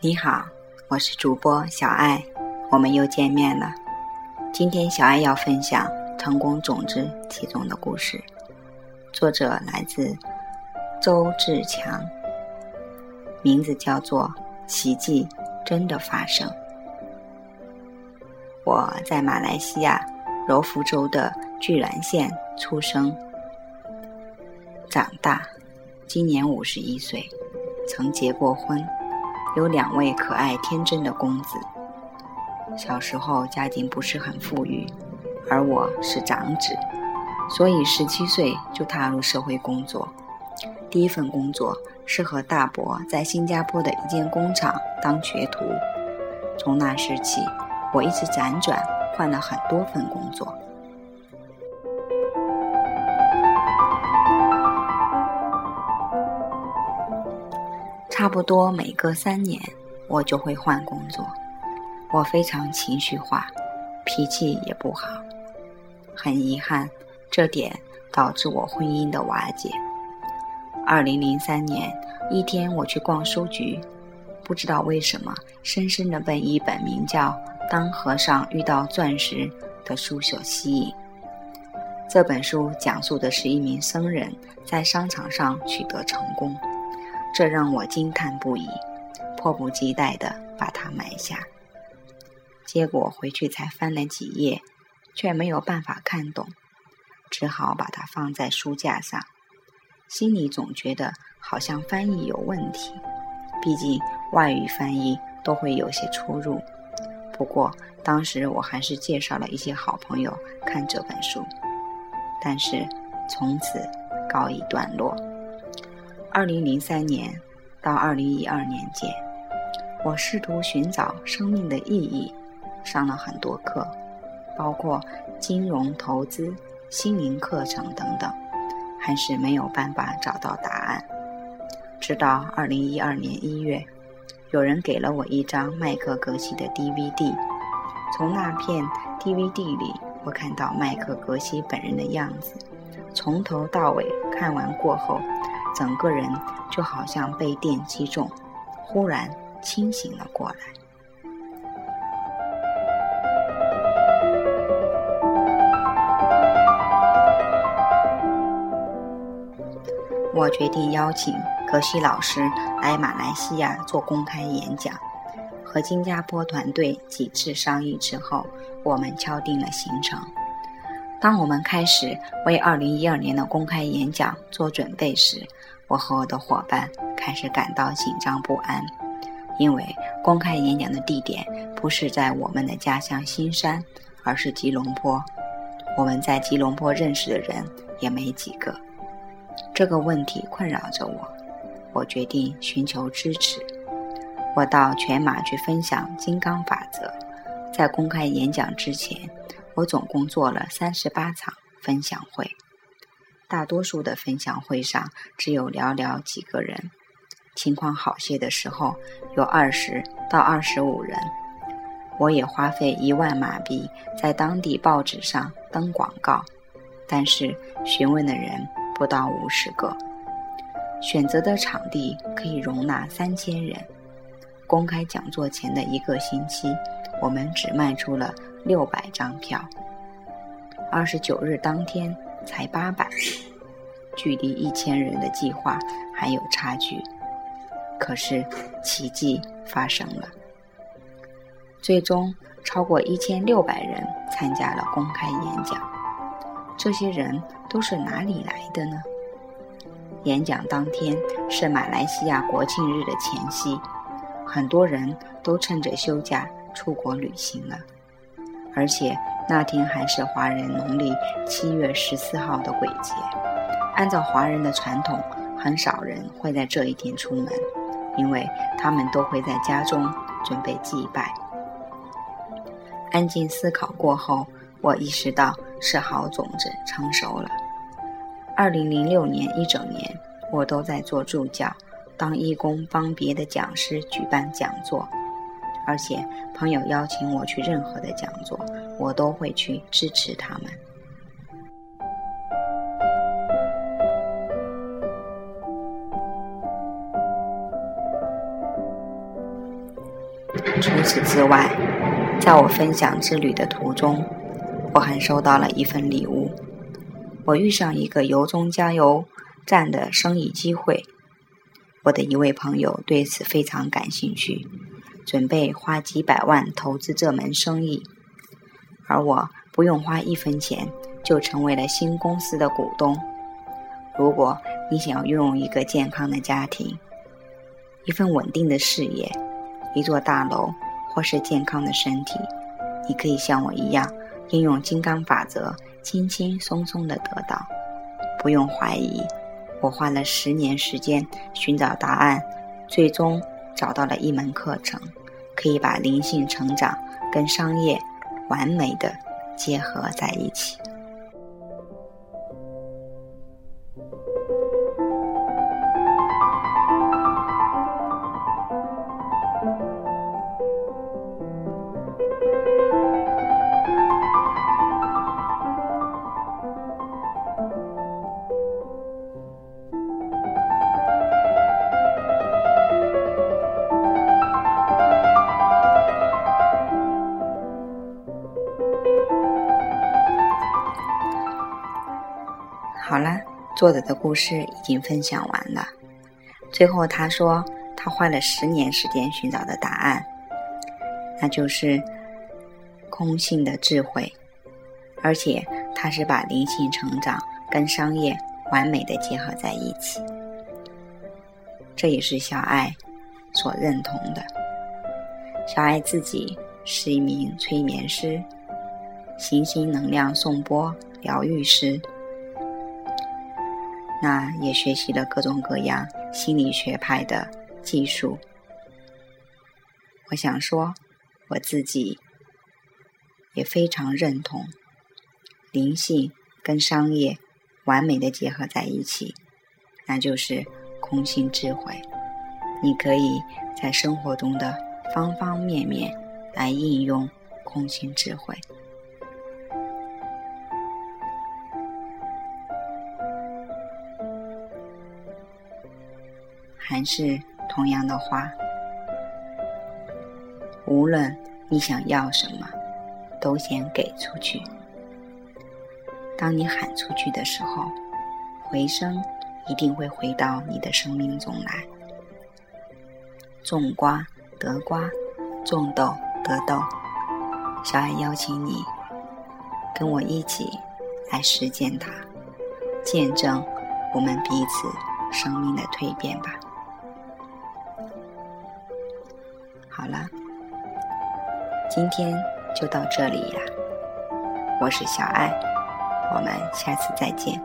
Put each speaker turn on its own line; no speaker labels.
你好，我是主播小爱，我们又见面了。今天小爱要分享《成功种子》其中的故事，作者来自周志强，名字叫做《奇迹真的发生》。我在马来西亚柔佛州的巨兰县出生、长大，今年五十一岁，曾结过婚。有两位可爱天真的公子。小时候家境不是很富裕，而我是长子，所以十七岁就踏入社会工作。第一份工作是和大伯在新加坡的一间工厂当学徒。从那时起，我一直辗转换了很多份工作。差不多每隔三年，我就会换工作。我非常情绪化，脾气也不好。很遗憾，这点导致我婚姻的瓦解。二零零三年一天，我去逛书局，不知道为什么，深深的被一本名叫《当和尚遇到钻石》的书所吸引。这本书讲述的是一名僧人在商场上取得成功。这让我惊叹不已，迫不及待地把它买下。结果回去才翻了几页，却没有办法看懂，只好把它放在书架上。心里总觉得好像翻译有问题，毕竟外语翻译都会有些出入。不过当时我还是介绍了一些好朋友看这本书，但是从此告一段落。二零零三年到二零一二年间，我试图寻找生命的意义，上了很多课，包括金融投资、心灵课程等等，还是没有办法找到答案。直到二零一二年一月，有人给了我一张麦克格西的 DVD，从那片 DVD 里，我看到麦克格西本人的样子，从头到尾看完过后。整个人就好像被电击中，忽然清醒了过来。我决定邀请格西老师来马来西亚做公开演讲。和新加坡团队几次商议之后，我们敲定了行程。当我们开始为2012年的公开演讲做准备时，我和我的伙伴开始感到紧张不安，因为公开演讲的地点不是在我们的家乡新山，而是吉隆坡。我们在吉隆坡认识的人也没几个。这个问题困扰着我，我决定寻求支持。我到全马去分享金刚法则。在公开演讲之前，我总共做了三十八场分享会。大多数的分享会上只有寥寥几个人，情况好些的时候有二十到二十五人。我也花费一万马币在当地报纸上登广告，但是询问的人不到五十个。选择的场地可以容纳三千人。公开讲座前的一个星期，我们只卖出了六百张票。二十九日当天。才八百，距离一千人的计划还有差距。可是奇迹发生了，最终超过一千六百人参加了公开演讲。这些人都是哪里来的呢？演讲当天是马来西亚国庆日的前夕，很多人都趁着休假出国旅行了，而且。那天还是华人农历七月十四号的鬼节，按照华人的传统，很少人会在这一天出门，因为他们都会在家中准备祭拜。安静思考过后，我意识到是好种子成熟了。二零零六年一整年，我都在做助教，当义工，帮别的讲师举办讲座。而且，朋友邀请我去任何的讲座，我都会去支持他们。除此之外，在我分享之旅的途中，我还收到了一份礼物。我遇上一个油中加油站的生意机会，我的一位朋友对此非常感兴趣，准备花几百万投资这门生意，而我不用花一分钱就成为了新公司的股东。如果你想要拥有一个健康的家庭，一份稳定的事业，一座大楼，或是健康的身体，你可以像我一样，应用金刚法则，轻轻松松的得到。不用怀疑，我花了十年时间寻找答案，最终找到了一门课程，可以把灵性成长跟商业完美的结合在一起。好了，作者的故事已经分享完了。最后他说，他花了十年时间寻找的答案，那就是空性的智慧，而且他是把灵性成长跟商业完美的结合在一起。这也是小爱所认同的。小爱自己是一名催眠师、行星能量颂钵疗愈师。那也学习了各种各样心理学派的技术。我想说，我自己也非常认同灵性跟商业完美的结合在一起，那就是空性智慧。你可以在生活中的方方面面来应用空性智慧。还是同样的话，无论你想要什么，都先给出去。当你喊出去的时候，回声一定会回到你的生命中来。种瓜得瓜，种豆得豆。小爱邀请你跟我一起来实践它，见证我们彼此生命的蜕变吧。好了，今天就到这里呀。我是小爱，我们下次再见。